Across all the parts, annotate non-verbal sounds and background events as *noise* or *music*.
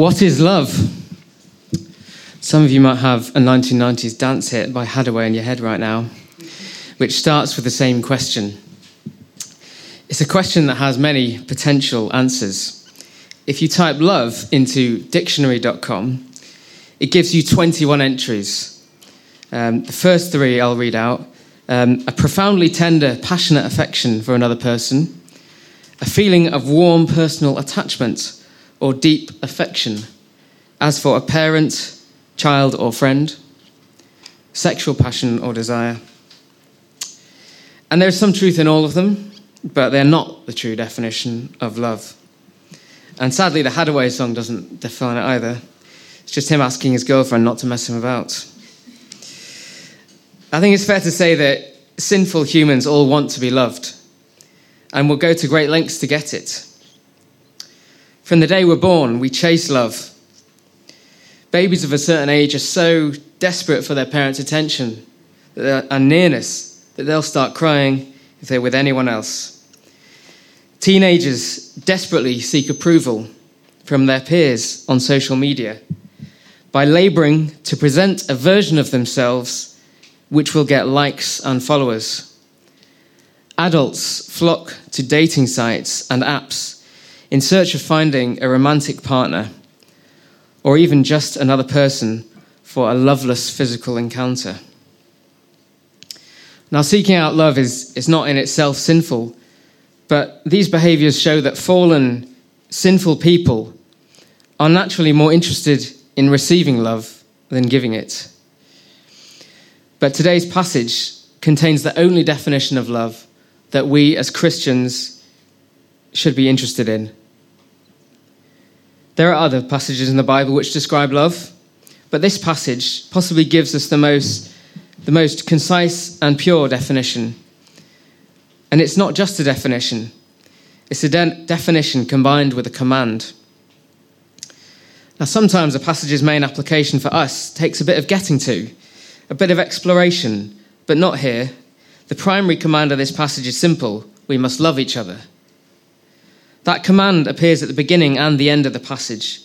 What is love? Some of you might have a 1990s dance hit by Haddaway in your head right now, which starts with the same question. It's a question that has many potential answers. If you type love into dictionary.com, it gives you 21 entries. Um, the first three I'll read out um, a profoundly tender, passionate affection for another person, a feeling of warm personal attachment or deep affection, as for a parent, child, or friend, sexual passion or desire. And there's some truth in all of them, but they're not the true definition of love. And sadly, the Haddaway song doesn't define it either. It's just him asking his girlfriend not to mess him about. I think it's fair to say that sinful humans all want to be loved and will go to great lengths to get it. From the day we're born, we chase love. Babies of a certain age are so desperate for their parents' attention and nearness that they'll start crying if they're with anyone else. Teenagers desperately seek approval from their peers on social media by laboring to present a version of themselves which will get likes and followers. Adults flock to dating sites and apps in search of finding a romantic partner or even just another person for a loveless physical encounter. Now, seeking out love is, is not in itself sinful, but these behaviors show that fallen, sinful people are naturally more interested in receiving love than giving it. But today's passage contains the only definition of love that we as Christians should be interested in. There are other passages in the Bible which describe love, but this passage possibly gives us the most, the most concise and pure definition. And it's not just a definition, it's a de- definition combined with a command. Now, sometimes a passage's main application for us takes a bit of getting to, a bit of exploration, but not here. The primary command of this passage is simple we must love each other. That command appears at the beginning and the end of the passage.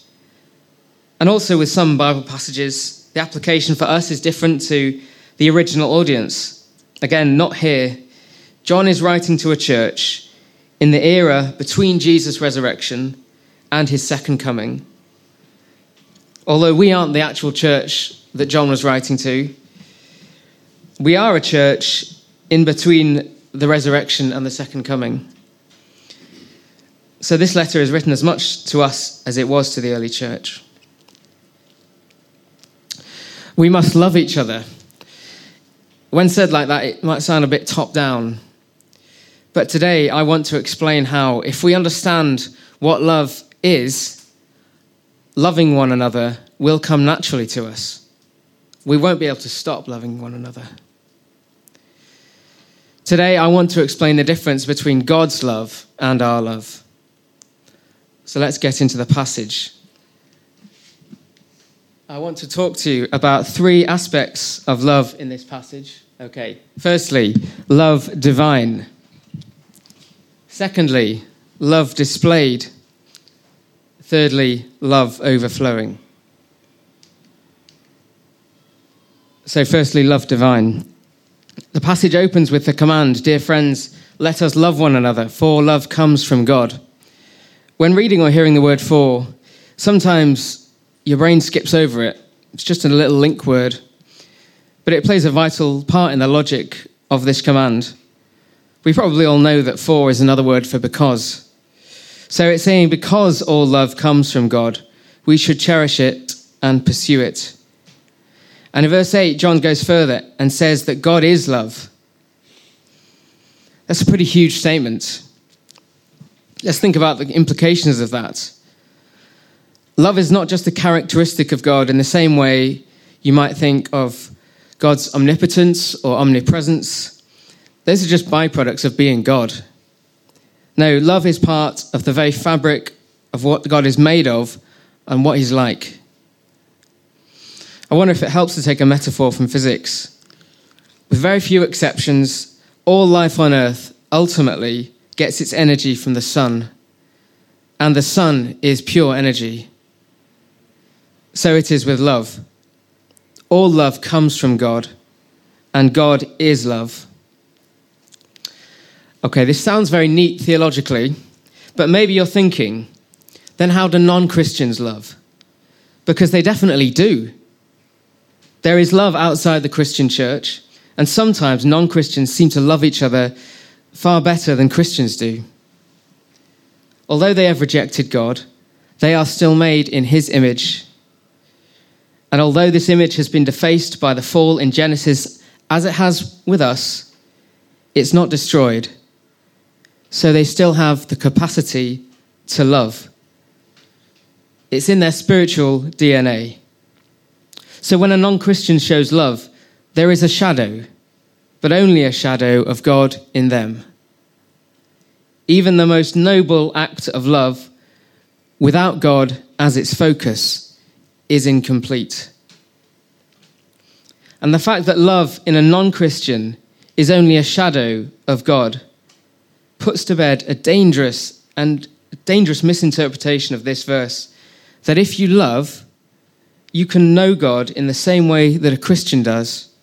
And also, with some Bible passages, the application for us is different to the original audience. Again, not here. John is writing to a church in the era between Jesus' resurrection and his second coming. Although we aren't the actual church that John was writing to, we are a church in between the resurrection and the second coming. So, this letter is written as much to us as it was to the early church. We must love each other. When said like that, it might sound a bit top down. But today, I want to explain how, if we understand what love is, loving one another will come naturally to us. We won't be able to stop loving one another. Today, I want to explain the difference between God's love and our love. So let's get into the passage. I want to talk to you about three aspects of love in this passage. Okay, firstly, love divine. Secondly, love displayed. Thirdly, love overflowing. So, firstly, love divine. The passage opens with the command Dear friends, let us love one another, for love comes from God. When reading or hearing the word for, sometimes your brain skips over it. It's just a little link word, but it plays a vital part in the logic of this command. We probably all know that for is another word for because. So it's saying because all love comes from God, we should cherish it and pursue it. And in verse 8, John goes further and says that God is love. That's a pretty huge statement. Let's think about the implications of that. Love is not just a characteristic of God in the same way you might think of God's omnipotence or omnipresence. Those are just byproducts of being God. No, love is part of the very fabric of what God is made of and what He's like. I wonder if it helps to take a metaphor from physics. With very few exceptions, all life on earth ultimately gets its energy from the sun, and the sun is pure energy. so it is with love. All love comes from God, and God is love. Okay, this sounds very neat theologically, but maybe you're thinking, then how do non Christians love? Because they definitely do. There is love outside the Christian church, and sometimes non Christians seem to love each other far better than Christians do. Although they have rejected God, they are still made in His image. And although this image has been defaced by the fall in Genesis, as it has with us, it's not destroyed so they still have the capacity to love. It's in their spiritual DNA. So when a non Christian shows love, there is a shadow, but only a shadow of God in them. Even the most noble act of love, without God as its focus, is incomplete. And the fact that love in a non Christian is only a shadow of God puts to bed a dangerous and dangerous misinterpretation of this verse that if you love, you can know God in the same way that a Christian does,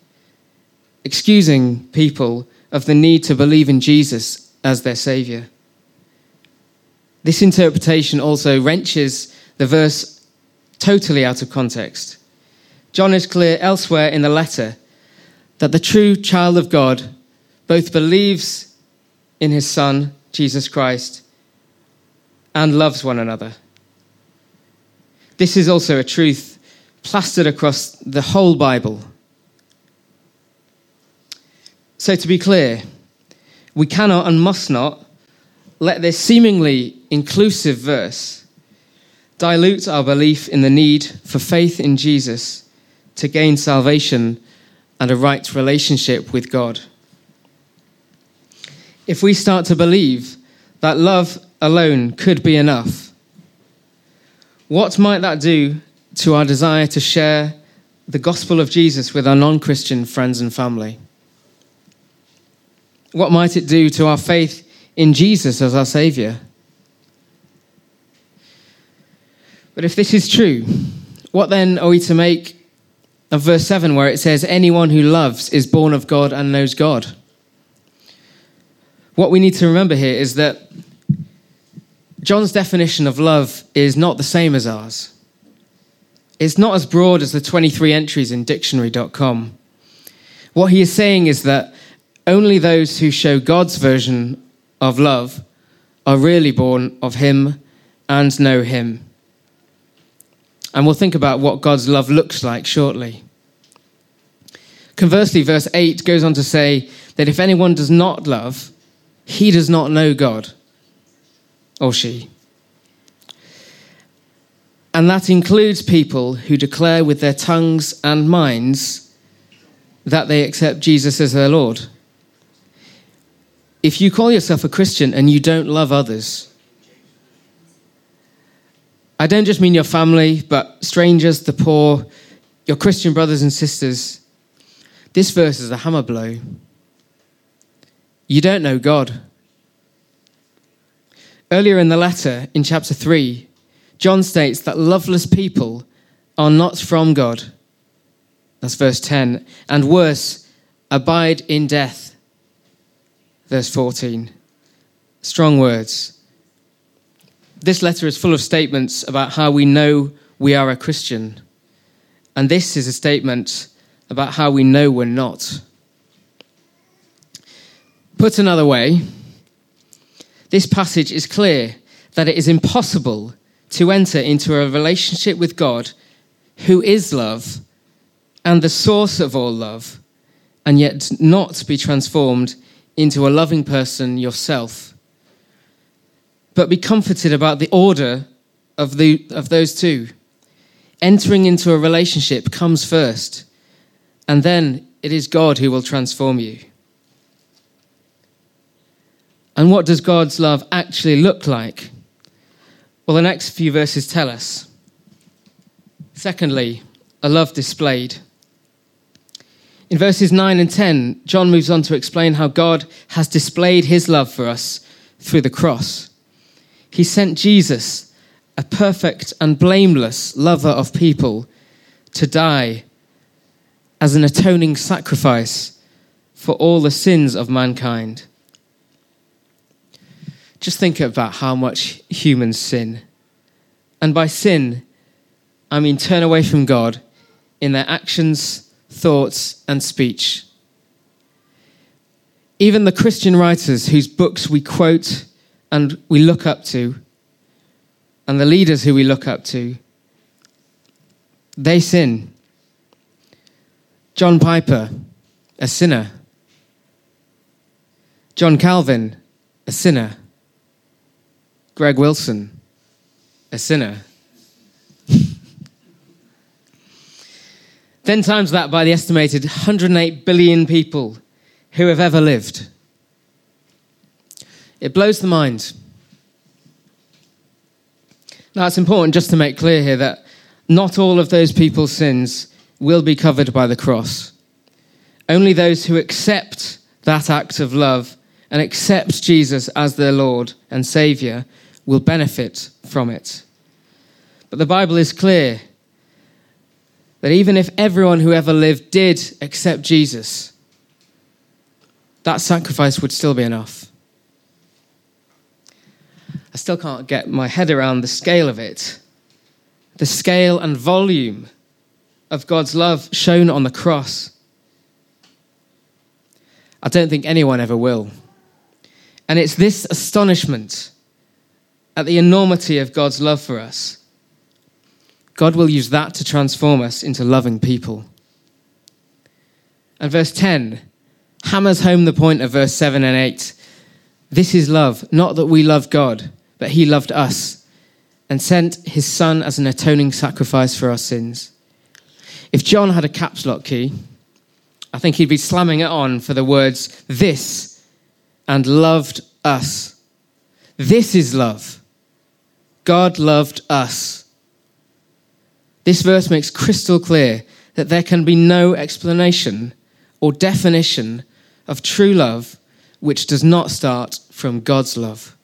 excusing people of the need to believe in Jesus as their Savior. This interpretation also wrenches the verse totally out of context. John is clear elsewhere in the letter that the true child of God both believes in his Son, Jesus Christ, and loves one another. This is also a truth plastered across the whole Bible. So, to be clear, we cannot and must not let this seemingly inclusive verse dilute our belief in the need for faith in Jesus to gain salvation and a right relationship with God if we start to believe that love alone could be enough, what might that do to our desire to share the gospel of Jesus with our non Christian friends and family? What might it do to our faith in Jesus as our Saviour? But if this is true, what then are we to make of verse 7 where it says, Anyone who loves is born of God and knows God? what we need to remember here is that John's definition of love is not the same as ours. It's not as broad as the 23 entries in dictionary.com. What he is saying is that only those who show God's version of love are really born of him and know him. And we'll think about what God's love looks like shortly. Conversely, verse 8 goes on to say that if anyone does not love, he does not know God, or she. And that includes people who declare with their tongues and minds that they accept Jesus as their Lord. If you call yourself a Christian and you don't love others, I don't just mean your family, but strangers, the poor, your Christian brothers and sisters. This verse is a hammer blow you don't know God. Earlier in the letter, in chapter 3, John states that loveless people are not from God. That's verse 10. And worse, abide in death. Verse 14. Strong words. This letter is full of statements about how we know we are a Christian. And this is a statement about how we know we're not. Put another way, this passage is clear that it is impossible to enter into a relationship with God, who is love and the source of all love, and yet not be transformed into a loving person yourself. But be comforted about the order of, the, of those two. Entering into a relationship comes first, and then it is God who will transform you. And what does God's love actually look like? Well, the next few verses tell us. Secondly, a love displayed. In verses 9 and 10, John moves on to explain how God has displayed his love for us through the cross. He sent Jesus a perfect and blameless lover of people, to die as an atoning sacrifice for all the sins of mankind. Just think about how much humans sin. And by sin, I mean turn away from God in their actions, thoughts, and speech. Even the Christian writers whose books we quote and we look up to, and the leaders who we look up to, they sin. John Piper, a sinner. John Calvin, a sinner. Greg Wilson, a sinner. Then times that by the estimated 108 billion people who have ever lived. It blows the mind. Now, it's important just to make clear here that not all of those people's sins will be covered by the cross. Only those who accept that act of love and accept Jesus as their Lord and Savior will benefit from it. But the Bible is clear that even if everyone who ever lived did accept Jesus, that sacrifice would still be enough. I still can't get my head around the scale of it, the scale and volume of God's love shown on the cross. I don't think anyone ever will. And it's this astonishment at the enormity of God's love for us. God will use that to transform us into loving people. And verse 10 hammers home the point of verse 7 and 8. This is love, not that we love God, but He loved us and sent His Son as an atoning sacrifice for our sins. If John had a caps lock key, I think he'd be slamming it on for the words, this, and loved us. This is love. God loved us. This verse makes crystal clear that there can be no explanation or definition of true love which does not start from God's love.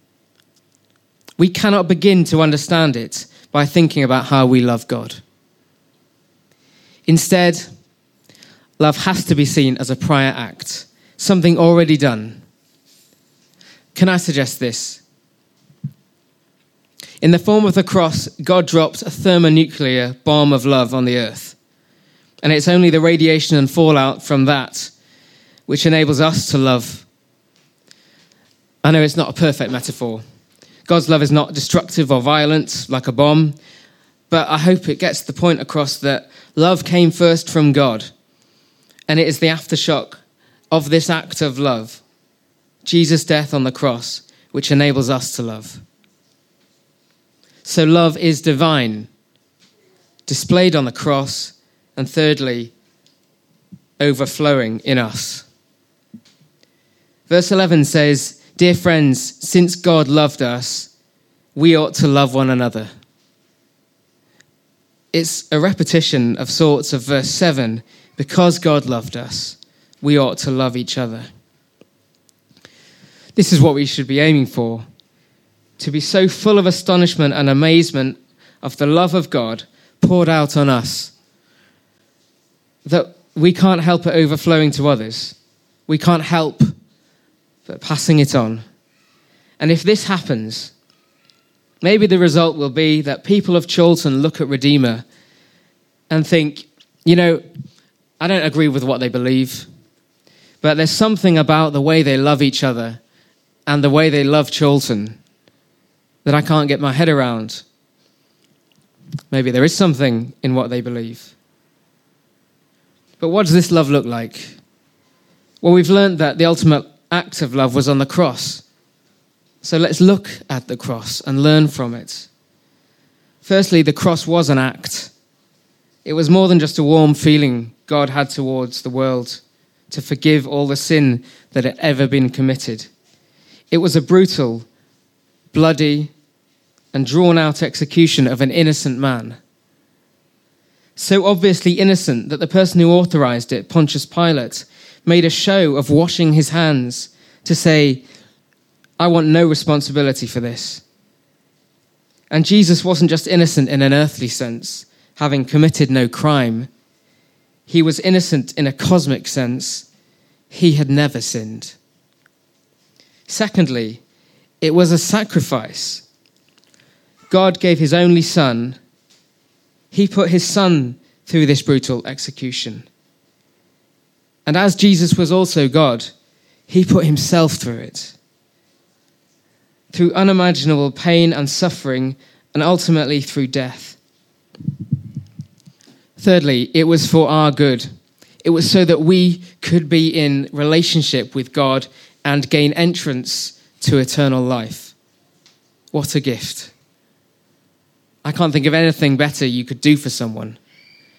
We cannot begin to understand it by thinking about how we love God. Instead, love has to be seen as a prior act, something already done. Can I suggest this? In the form of the cross, God dropped a thermonuclear bomb of love on the earth. And it's only the radiation and fallout from that which enables us to love. I know it's not a perfect metaphor. God's love is not destructive or violent like a bomb, but I hope it gets the point across that love came first from God. And it is the aftershock of this act of love, Jesus' death on the cross, which enables us to love. So love is divine, displayed on the cross, and thirdly, overflowing in us. Verse 11 says, Dear friends, since God loved us, we ought to love one another. It's a repetition of sorts of verse 7 because God loved us, we ought to love each other. This is what we should be aiming for to be so full of astonishment and amazement of the love of God poured out on us that we can't help it overflowing to others. We can't help but passing it on. And if this happens, maybe the result will be that people of Chorlton look at Redeemer and think, you know, I don't agree with what they believe, but there's something about the way they love each other and the way they love Chorlton that I can't get my head around. Maybe there is something in what they believe. But what does this love look like? Well, we've learned that the ultimate act of love was on the cross. So let's look at the cross and learn from it. Firstly, the cross was an act. It was more than just a warm feeling God had towards the world to forgive all the sin that had ever been committed. It was a brutal, bloody, and drawn out execution of an innocent man. So obviously innocent that the person who authorized it, Pontius Pilate, made a show of washing his hands to say, I want no responsibility for this. And Jesus wasn't just innocent in an earthly sense, having committed no crime. He was innocent in a cosmic sense. He had never sinned. Secondly, it was a sacrifice. God gave his only son. He put his son through this brutal execution. And as Jesus was also God, he put himself through it. Through unimaginable pain and suffering, and ultimately through death. Thirdly, it was for our good. It was so that we could be in relationship with God and gain entrance to eternal life. What a gift. I can't think of anything better you could do for someone.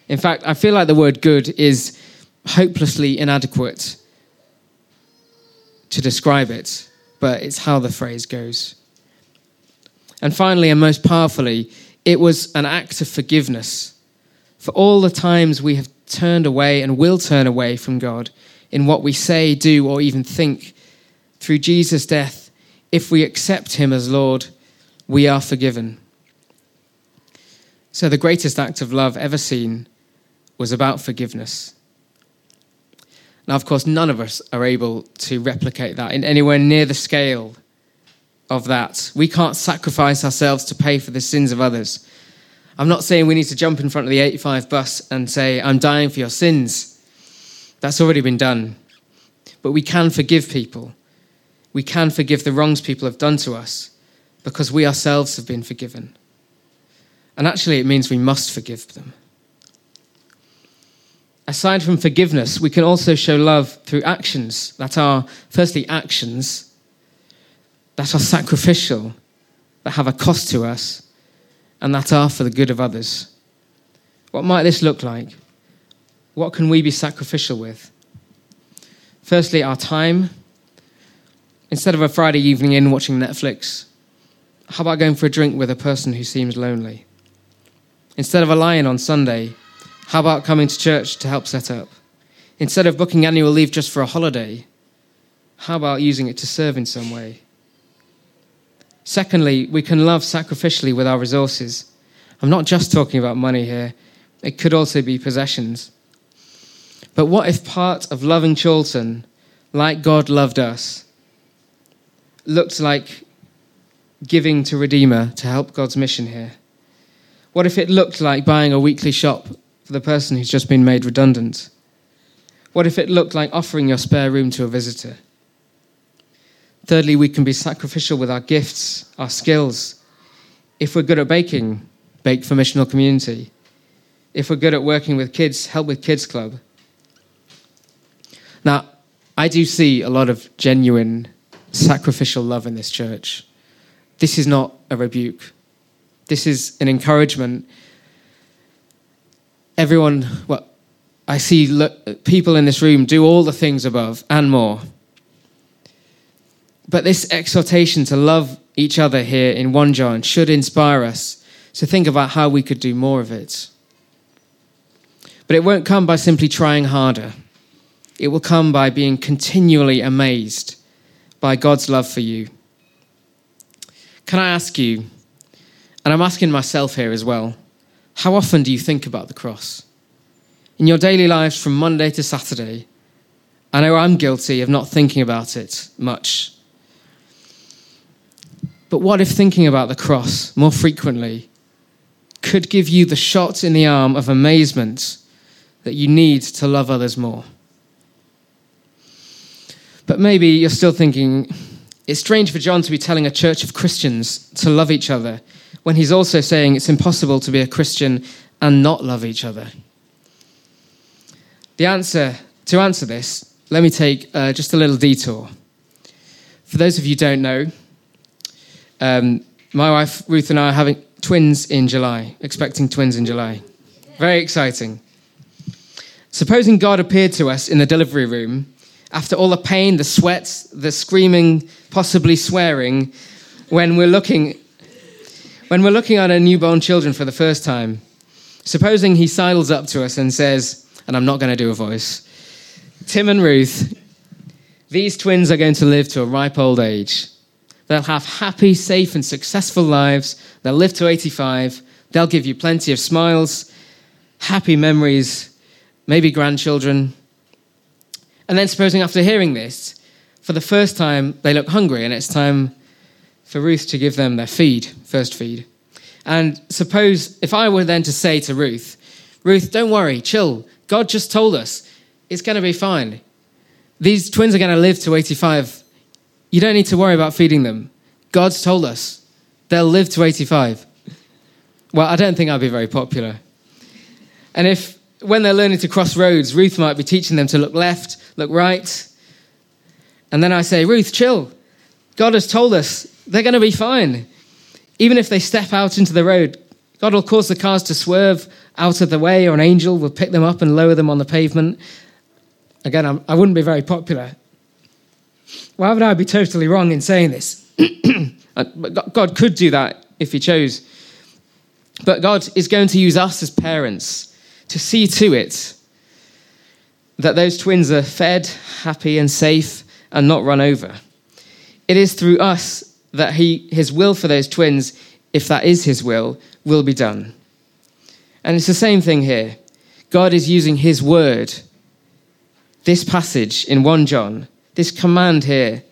In fact, I feel like the word good is hopelessly inadequate to describe it, but it's how the phrase goes. And finally, and most powerfully, it was an act of forgiveness for all the times we have turned away and will turn away from God in what we say, do, or even think. Through Jesus' death, if we accept Him as Lord, we are forgiven. So, the greatest act of love ever seen was about forgiveness. Now, of course, none of us are able to replicate that in anywhere near the scale of that. We can't sacrifice ourselves to pay for the sins of others. I'm not saying we need to jump in front of the 85 bus and say, I'm dying for your sins. That's already been done. But we can forgive people. We can forgive the wrongs people have done to us because we ourselves have been forgiven. And actually, it means we must forgive them aside from forgiveness, we can also show love through actions that are, firstly, actions that are sacrificial, that have a cost to us, and that are for the good of others. What might this look like? What can we be sacrificial with? Firstly, our time. Instead of a Friday evening in watching Netflix, how about going for a drink with a person who seems lonely? Instead of a lion on Sunday, how about coming to church to help set up? Instead of booking annual leave just for a holiday, how about using it to serve in some way? Secondly, we can love sacrificially with our resources. I'm not just talking about money here, it could also be possessions. But what if part of loving Chorlton, like God loved us, looked like giving to Redeemer to help God's mission here? What if it looked like buying a weekly shop for the person who's just been made redundant? What if it looked like offering your spare room to a visitor? Thirdly, we can be sacrificial with our gifts, our skills. If we're good at baking, hmm. bake for missional community. If we're good at working with kids, help with Kids Club. Now, I do see a lot of genuine sacrificial love in this church. This is not a rebuke. This is an encouragement everyone, well, I see people in this room do all the things above and more. But this exhortation to love each other here in 1 John should inspire us to think about how we could do more of it. But it won't come by simply trying harder. It will come by being continually amazed by God's love for you. Can I ask you, and I'm asking myself here as well, how often do you think about the cross? In your daily lives from Monday to Saturday, I know I'm guilty of not thinking about it much. But what if thinking about the cross more frequently could give you the shot in the arm of amazement that you need to love others more? But maybe you're still thinking, it's strange for John to be telling a church of Christians to love each other when he's also saying it's impossible to be a Christian and not love each other? The answer to answer this, let me take uh, just a little detour. For those of you who don't know, um, my wife Ruth and I are having twins in July, expecting twins in July. Very exciting. Supposing God appeared to us in the delivery room after all the pain, the sweat, the screaming, possibly swearing, when we're looking when we're looking at our newborn children for the first time, supposing he sidles up to us and says, and I'm not going to do a voice, Tim and Ruth, these twins are going to live to a ripe old age. They'll have happy, safe, and successful lives. They'll live to 85. They'll give you plenty of smiles, happy memories, maybe grandchildren. And then, supposing after hearing this, for the first time, they look hungry, and it's time for Ruth to give them their feed, first feed. And suppose if I were then to say to Ruth, Ruth, don't worry, chill. God just told us it's going to be fine. These twins are going to live to 85. You don't need to worry about feeding them. God's told us they'll live to 85. Well, I don't think I'd be very popular. And if, when they're learning to cross roads, Ruth might be teaching them to look left, look right. And then I say, Ruth, chill. God has told us they're going to be fine. Even if they step out into the road, God will cause the cars to swerve out of the way, or an angel will pick them up and lower them on the pavement. Again, I'm, I would not be very popular. Why would I be totally wrong in saying this? *clears throat* Uh, God could do that if He chose. But God is going to use us as parents to see to it that those twins are fed, happy, and safe, and not run over. It is through us that he, His will for those twins, if that is His will, will be done. And it's the same thing here. God is using His word, this passage in 1 John, this command here,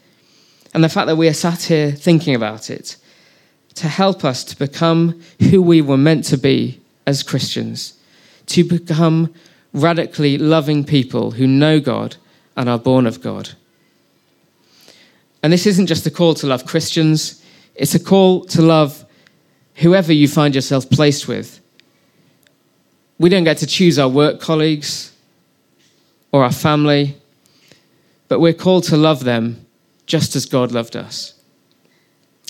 and the fact that we are sat here thinking about it, to help us to become who we were meant to be as Christians, to become radically loving people who know God and are born of God. And this isn't just a call to love Christians, it's a call to love whoever you find yourself placed with. We don't get to choose our work colleagues or our family, but we're called to love them just as God loved us.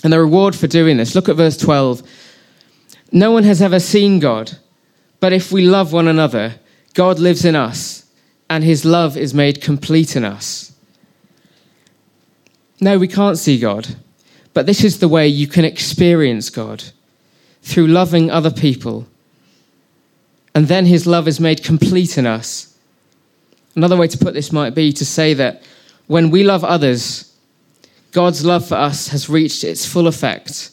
And the reward for doing this, look at verse 12. No one has ever seen God, but if we love one another, God lives in us, and his love is made complete in us. No, we can't see God, but this is the way you can experience God through loving other people. And then his love is made complete in us. Another way to put this might be to say that when we love others, God's love for us has reached its full effect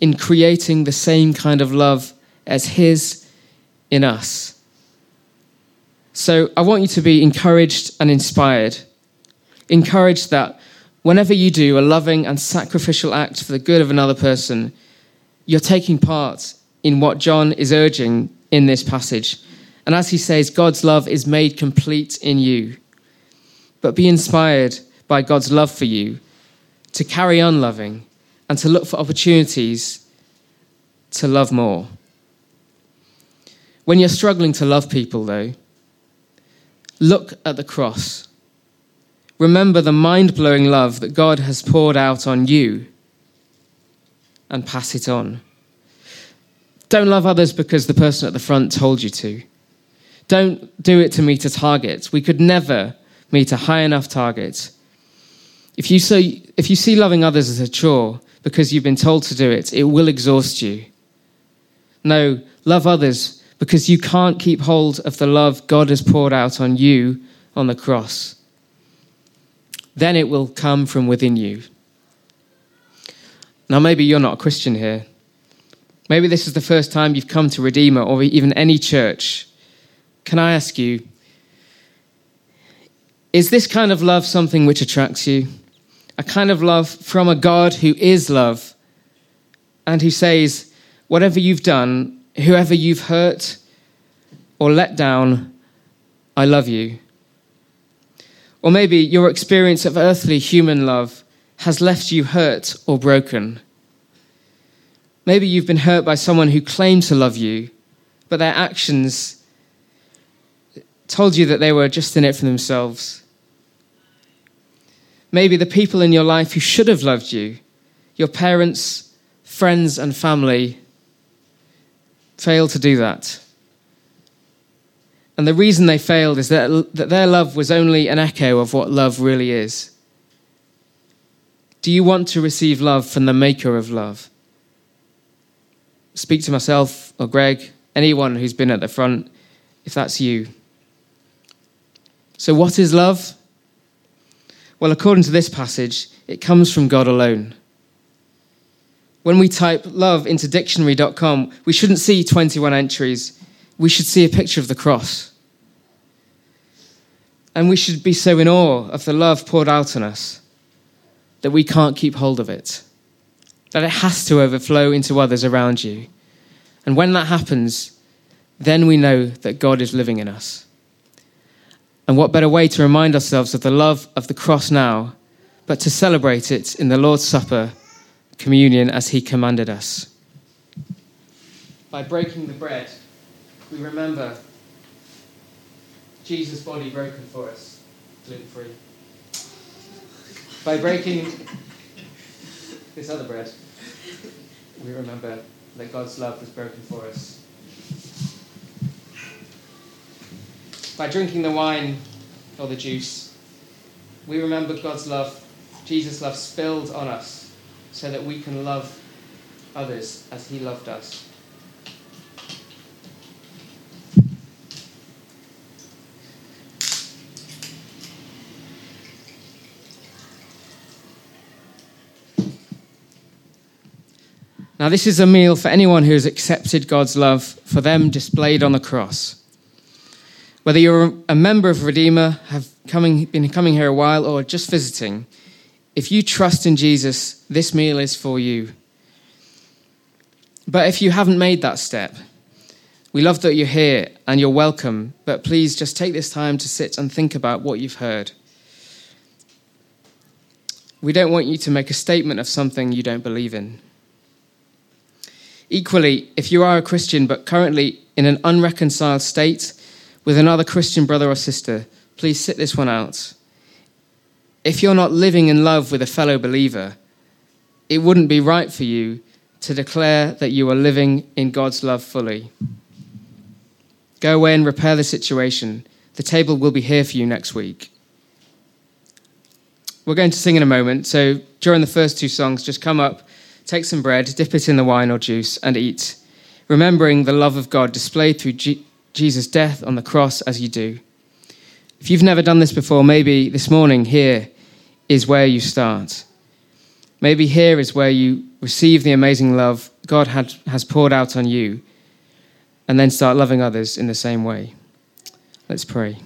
in creating the same kind of love as his in us. So I want you to be encouraged and inspired. Encouraged that whenever you do a loving and sacrificial act for the good of another person, you're taking part in what John is urging in this passage. And as he says, God's love is made complete in you. But be inspired by God's love for you to carry on loving and to look for opportunities to love more. When you're struggling to love people, though, look at the cross remember the mind blowing love that God has poured out on you and pass it on. Don't love others because the person at the front told you to. Don't do it to meet a target. We could never meet a high enough target. If you, see, if you see loving others as a chore because you've been told to do it, it will exhaust you. No, love others because you can't keep hold of the love God has poured out on you on the cross then it will come from within you. Now, maybe you're not a Christian here. Maybe this is the first time you've come to Redeemer or even any church. Can I ask you, is this kind of love something which attracts you? A kind of love from a God who is love and who says, whatever you've done, whoever you've hurt or let down, I love you. Or maybe your experience of earthly human love has left you hurt or broken. Maybe you've been hurt by someone who claimed to love you, but their actions told you that they were just in it for themselves. Maybe the people in your life who should have loved you, your parents, friends, and family, failed to do that. And the reason they failed is that, that their love was only an echo of what love really is. Do you want to receive love from the maker of love? Speak to myself or Greg, anyone who's been at the front, if that's you. So, what is love? Well, according to this passage, it comes from God alone. When we type love into dictionary.com, we shouldn't see 21 entries. We should see a picture of the cross. And we should be so in awe of the love poured out on us that we can't keep hold of it, that it has to overflow into others around you. And when that happens, then we know that God is living in us. And what better way to remind ourselves of the love of the cross now, but to celebrate it in the Lord's Supper, communion, as He commanded us? By breaking the bread, we remember Jesus' body broken for us, gluten free. By breaking this other bread, we remember that God's love was broken for us. By drinking the wine or the juice, we remember God's love, Jesus' love spilled on us so that we can love others as he loved us. Now, this is a meal for anyone who has accepted God's love for them displayed on the cross. Whether you're a member of Redeemer, have coming, been coming here a while, or just visiting, if you trust in Jesus, this meal is for you. But if you haven't made that step, we love that you're here and you're welcome, but please just take this time to sit and think about what you've heard. We don't want you to make a statement of something you don't believe in. Equally, if you are a Christian but currently in an unreconciled state with another Christian brother or sister, please sit this one out. If you're not living in love with a fellow believer, it wouldn't be right for you to declare that you are living in God's love fully. Go away and repair the situation. The table will be here for you next week. We're going to sing in a moment, so during the first two songs, just come up Take some bread, dip it in the wine or juice, and eat, remembering the love of God displayed through G- Jesus' death on the cross as you do. If you've never done this before, maybe this morning here is where you start. Maybe here is where you receive the amazing love God had, has poured out on you and then start loving others in the same way. Let's pray.